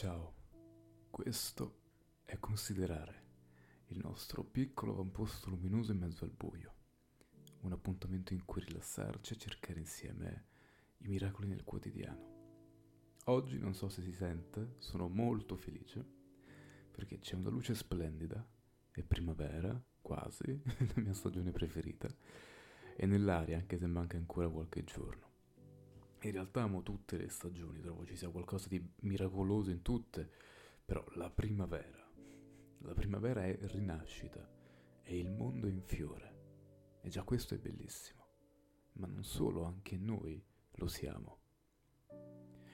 Ciao, questo è Considerare, il nostro piccolo avamposto luminoso in mezzo al buio. Un appuntamento in cui rilassarci e cercare insieme i miracoli nel quotidiano. Oggi non so se si sente, sono molto felice perché c'è una luce splendida, è primavera, quasi, la mia stagione preferita, e nell'aria anche se manca ancora qualche giorno. In realtà amo tutte le stagioni, trovo ci sia qualcosa di miracoloso in tutte, però la primavera, la primavera è rinascita, è il mondo in fiore, e già questo è bellissimo. Ma non solo, anche noi lo siamo.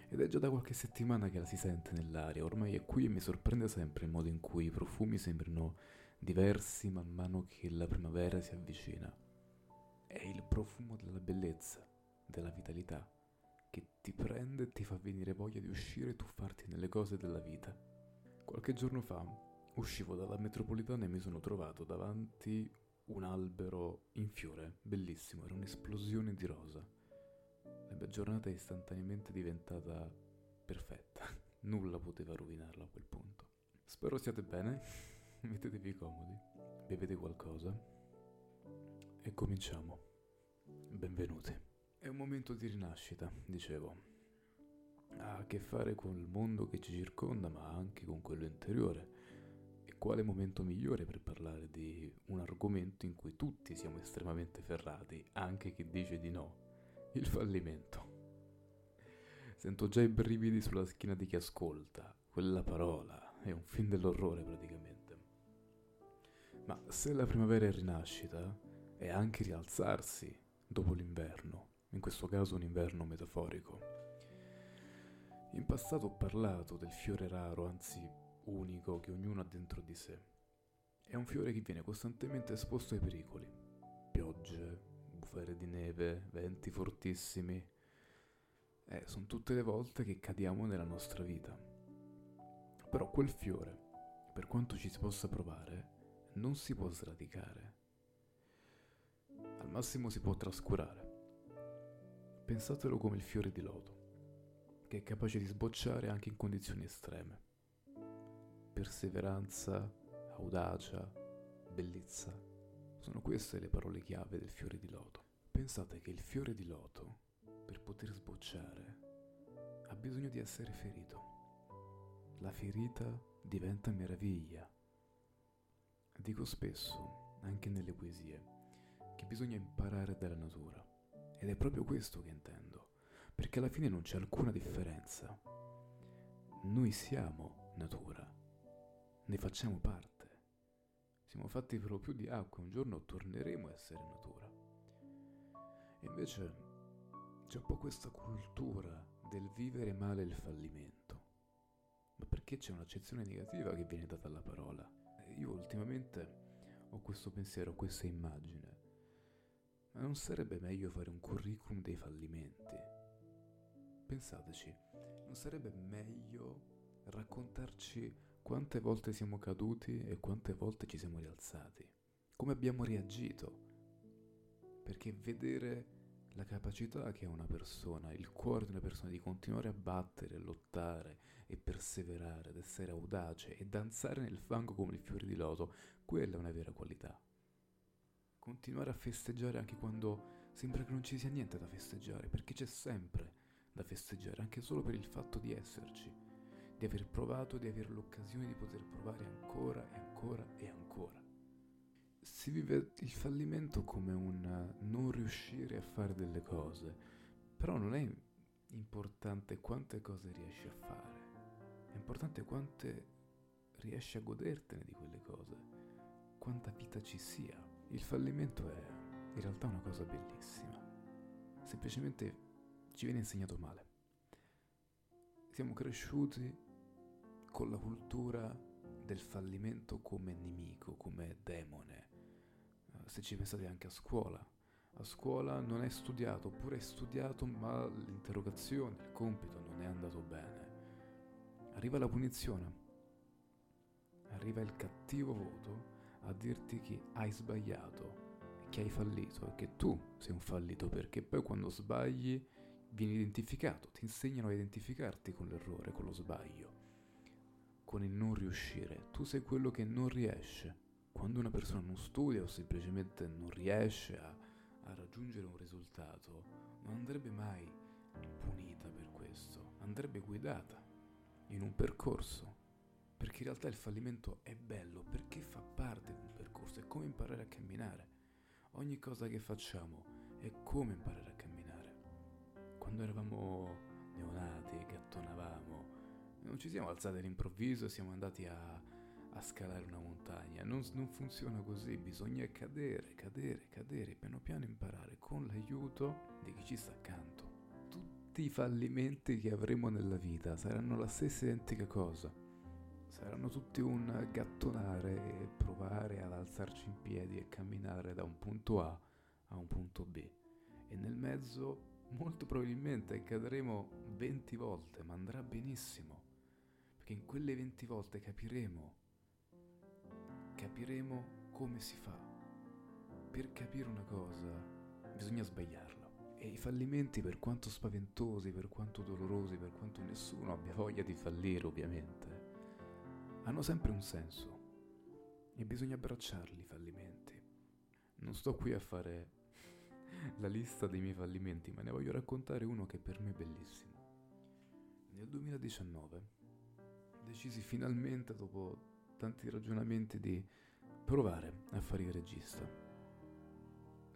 Ed è già da qualche settimana che la si sente nell'aria, ormai è qui e mi sorprende sempre il modo in cui i profumi sembrano diversi man mano che la primavera si avvicina. È il profumo della bellezza, della vitalità che ti prende e ti fa venire voglia di uscire e tuffarti nelle cose della vita. Qualche giorno fa uscivo dalla metropolitana e mi sono trovato davanti un albero in fiore, bellissimo, era un'esplosione di rosa. La mia giornata è istantaneamente diventata perfetta, nulla poteva rovinarla a quel punto. Spero siate bene, mettetevi comodi, bevete qualcosa e cominciamo. Benvenuti. È un momento di rinascita, dicevo. Ha a che fare con il mondo che ci circonda, ma anche con quello interiore. E quale momento migliore per parlare di un argomento in cui tutti siamo estremamente ferrati, anche chi dice di no? Il fallimento. Sento già i brividi sulla schiena di chi ascolta. Quella parola è un film dell'orrore praticamente. Ma se la primavera è rinascita, è anche rialzarsi dopo l'inverno in questo caso un inverno metaforico. In passato ho parlato del fiore raro, anzi unico, che ognuno ha dentro di sé. È un fiore che viene costantemente esposto ai pericoli. Piogge, bufere di neve, venti fortissimi. Eh, sono tutte le volte che cadiamo nella nostra vita. Però quel fiore, per quanto ci si possa provare, non si può sradicare. Al massimo si può trascurare. Pensatelo come il fiore di loto, che è capace di sbocciare anche in condizioni estreme. Perseveranza, audacia, bellezza, sono queste le parole chiave del fiore di loto. Pensate che il fiore di loto, per poter sbocciare, ha bisogno di essere ferito. La ferita diventa meraviglia. Dico spesso, anche nelle poesie, che bisogna imparare dalla natura ed è proprio questo che intendo, perché alla fine non c'è alcuna differenza. Noi siamo natura, ne facciamo parte. Siamo fatti per lo più di acqua, un giorno torneremo a essere natura. E invece c'è un po' questa cultura del vivere male il fallimento. Ma perché c'è un'accezione negativa che viene data alla parola? Io ultimamente ho questo pensiero, questa immagine ma non sarebbe meglio fare un curriculum dei fallimenti? Pensateci, non sarebbe meglio raccontarci quante volte siamo caduti e quante volte ci siamo rialzati? Come abbiamo reagito? Perché vedere la capacità che ha una persona, il cuore di una persona di continuare a battere, lottare e perseverare, ad essere audace e danzare nel fango come il fiore di loto, quella è una vera qualità continuare a festeggiare anche quando sembra che non ci sia niente da festeggiare, perché c'è sempre da festeggiare, anche solo per il fatto di esserci, di aver provato, di avere l'occasione di poter provare ancora e ancora e ancora. Si vive il fallimento come un non riuscire a fare delle cose, però non è importante quante cose riesci a fare, è importante quante riesci a godertene di quelle cose, quanta vita ci sia. Il fallimento è in realtà una cosa bellissima. Semplicemente ci viene insegnato male. Siamo cresciuti con la cultura del fallimento come nemico, come demone. Eh, se ci pensate anche a scuola, a scuola non hai studiato, oppure hai studiato ma l'interrogazione, il compito non è andato bene. Arriva la punizione, arriva il cattivo voto a dirti che hai sbagliato, che hai fallito e che tu sei un fallito perché poi quando sbagli vieni identificato, ti insegnano a identificarti con l'errore, con lo sbaglio. con il non riuscire, tu sei quello che non riesce. Quando una persona non studia o semplicemente non riesce a, a raggiungere un risultato, non andrebbe mai punita per questo, andrebbe guidata in un percorso. Perché in realtà il fallimento è bello perché fa parte un percorso, è come imparare a camminare. Ogni cosa che facciamo è come imparare a camminare. Quando eravamo neonati, gattonavamo, non ci siamo alzati all'improvviso e siamo andati a, a scalare una montagna. Non, non, funziona così, bisogna cadere, cadere, cadere, piano piano imparare con l'aiuto di chi ci sta accanto. Tutti i fallimenti che avremo nella vita saranno la stessa identica cosa. Saranno tutti un gattonare e provare ad alzarci in piedi e camminare da un punto A a un punto B. E nel mezzo molto probabilmente cadremo 20 volte, ma andrà benissimo perché in quelle 20 volte capiremo, capiremo come si fa. Per capire una cosa bisogna sbagliarlo. E i fallimenti, per quanto spaventosi, per quanto dolorosi, per quanto nessuno abbia voglia di fallire, ovviamente, hanno sempre un senso. E bisogna abbracciarli i fallimenti. Non sto qui a fare la lista dei miei fallimenti, ma ne voglio raccontare uno che per me è bellissimo. Nel 2019 decisi finalmente, dopo tanti ragionamenti, di provare a fare il regista.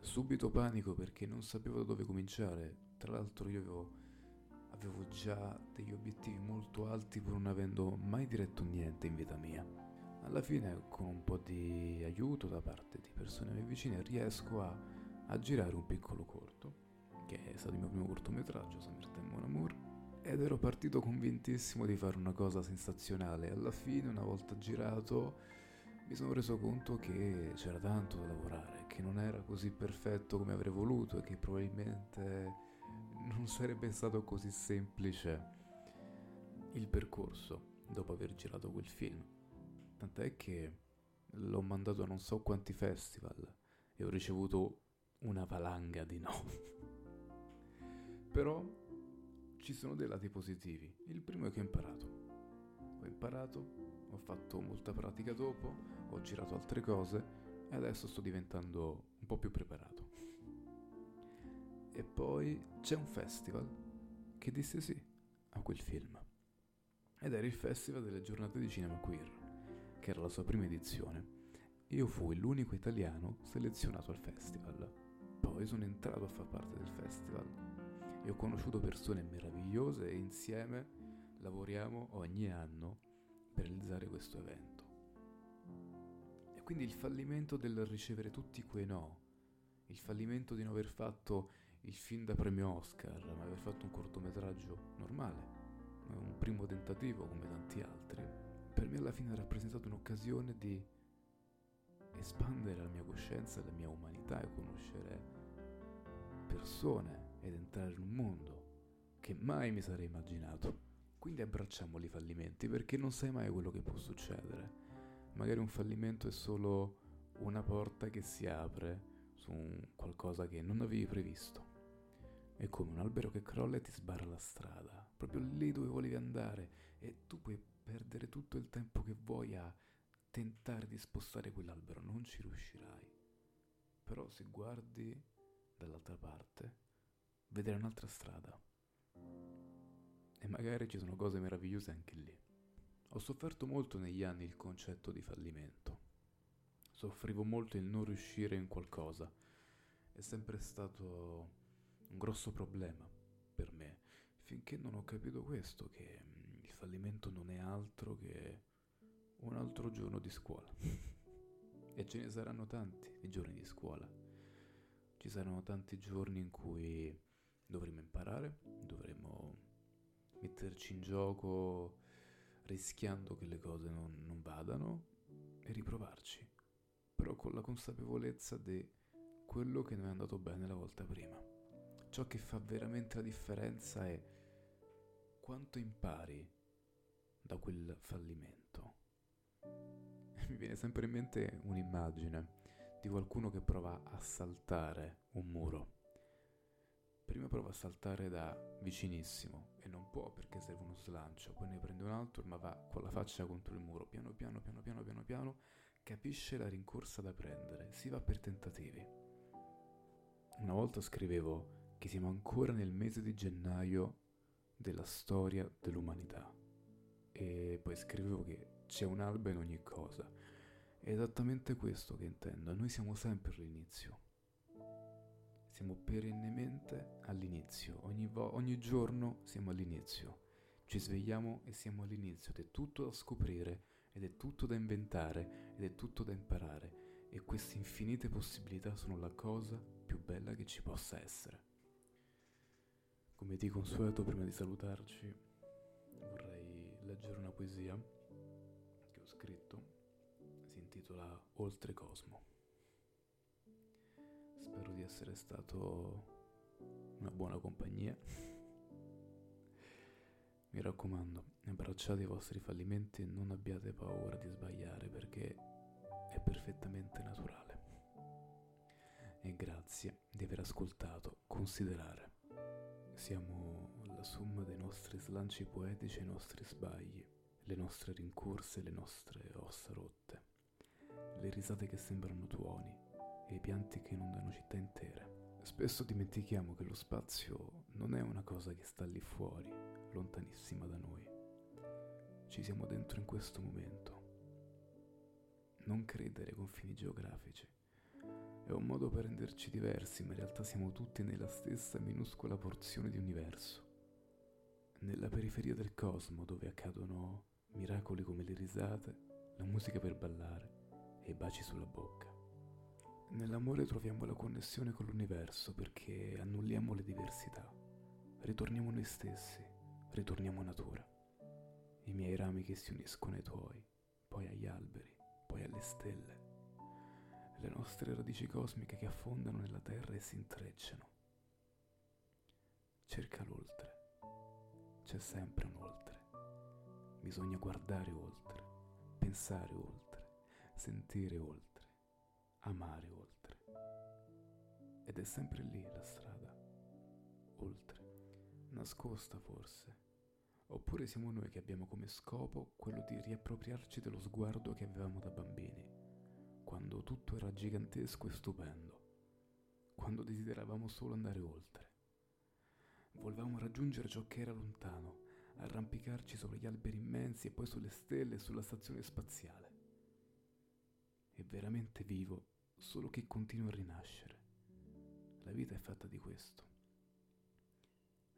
Subito panico perché non sapevo da dove cominciare. Tra l'altro io avevo, avevo già degli obiettivi molto alti pur non avendo mai diretto niente in vita mia. Alla fine, con un po' di aiuto da parte di persone me vicine, riesco a, a girare un piccolo corto, che è stato il mio primo cortometraggio, Samerten Mon Amour, ed ero partito convintissimo di fare una cosa sensazionale. Alla fine, una volta girato, mi sono reso conto che c'era tanto da lavorare, che non era così perfetto come avrei voluto e che probabilmente non sarebbe stato così semplice il percorso dopo aver girato quel film. Tant'è che l'ho mandato a non so quanti festival e ho ricevuto una valanga di no. Però ci sono dei lati positivi. Il primo è che ho imparato. Ho imparato, ho fatto molta pratica dopo, ho girato altre cose e adesso sto diventando un po' più preparato. Poi c'è un festival che disse sì a quel film. Ed era il Festival delle giornate di cinema queer, che era la sua prima edizione. Io fui l'unico italiano selezionato al festival. Poi sono entrato a far parte del festival e ho conosciuto persone meravigliose e insieme lavoriamo ogni anno per realizzare questo evento. E quindi il fallimento del ricevere tutti quei no, il fallimento di non aver fatto il film da premio Oscar, ma aver fatto un cortometraggio normale, un primo tentativo come tanti altri, per me alla fine ha rappresentato un'occasione di espandere la mia coscienza, la mia umanità e conoscere persone ed entrare in un mondo che mai mi sarei immaginato. Quindi abbracciamo i fallimenti perché non sai mai quello che può succedere. Magari un fallimento è solo una porta che si apre su qualcosa che non avevi previsto. È come un albero che crolla e ti sbarra la strada, proprio lì dove volevi andare e tu puoi perdere tutto il tempo che vuoi a tentare di spostare quell'albero, non ci riuscirai. Però se guardi dall'altra parte, vedere un'altra strada. E magari ci sono cose meravigliose anche lì. Ho sofferto molto negli anni il concetto di fallimento. Soffrivo molto il non riuscire in qualcosa. È sempre stato un grosso problema per me, finché non ho capito questo, che mm, il fallimento non è altro che un altro giorno di scuola. e ce ne saranno tanti di giorni di scuola. Ci saranno tanti giorni in cui dovremmo imparare, dovremmo metterci in gioco rischiando che le cose non, non vadano e riprovarci, però con la consapevolezza di quello che non è andato bene la volta prima. Ciò che fa veramente la differenza è quanto impari da quel fallimento. Mi viene sempre in mente un'immagine di qualcuno che prova a saltare un muro prima prova a saltare da vicinissimo e non può perché serve uno slancio, poi ne prende un altro ma va con la faccia contro il muro, piano piano piano piano piano piano, capisce la rincorsa da prendere, si va per tentativi. Una volta scrivevo che siamo ancora nel mese di gennaio della storia dell'umanità. E poi scrivevo che c'è un alba in ogni cosa. È esattamente questo che intendo, noi siamo sempre all'inizio. Siamo perennemente all'inizio, ogni, vo- ogni giorno siamo all'inizio, ci svegliamo e siamo all'inizio. Ed è tutto da scoprire ed è tutto da inventare ed è tutto da imparare. E queste infinite possibilità sono la cosa più bella che ci possa essere. Come di consueto prima di salutarci vorrei leggere una poesia che ho scritto, si intitola Oltre Cosmo. Spero di essere stato una buona compagnia. Mi raccomando, abbracciate i vostri fallimenti e non abbiate paura di sbagliare perché è perfettamente naturale. E grazie di aver ascoltato Considerare. Siamo la somma dei nostri slanci poetici e i nostri sbagli, le nostre rincorse, le nostre ossa rotte, le risate che sembrano tuoni e i pianti che inondano città intere. Spesso dimentichiamo che lo spazio non è una cosa che sta lì fuori, lontanissima da noi. Ci siamo dentro in questo momento. Non credere ai confini geografici. È un modo per renderci diversi, ma in realtà siamo tutti nella stessa minuscola porzione di universo. Nella periferia del cosmo dove accadono miracoli come le risate, la musica per ballare e i baci sulla bocca. Nell'amore troviamo la connessione con l'universo perché annulliamo le diversità. Ritorniamo noi stessi, ritorniamo natura. I miei rami che si uniscono ai tuoi, poi agli alberi, poi alle stelle. Le nostre radici cosmiche che affondano nella terra e si intrecciano. Cerca l'oltre. C'è sempre un oltre. Bisogna guardare oltre, pensare oltre, sentire oltre amare oltre. Ed è sempre lì la strada, oltre, nascosta forse. Oppure siamo noi che abbiamo come scopo quello di riappropriarci dello sguardo che avevamo da bambini, quando tutto era gigantesco e stupendo, quando desideravamo solo andare oltre. Volevamo raggiungere ciò che era lontano, arrampicarci sopra gli alberi immensi e poi sulle stelle e sulla stazione spaziale è veramente vivo solo chi continua a rinascere. La vita è fatta di questo.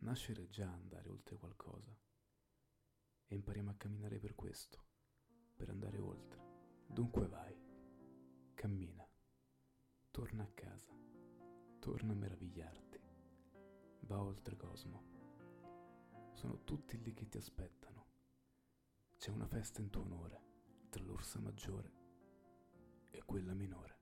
Nascere è già andare oltre qualcosa e impariamo a camminare per questo, per andare oltre. Dunque vai, cammina, torna a casa, torna a meravigliarti, va oltre Cosmo. Sono tutti lì che ti aspettano. C'è una festa in tuo onore tra l'orsa maggiore e quella minore.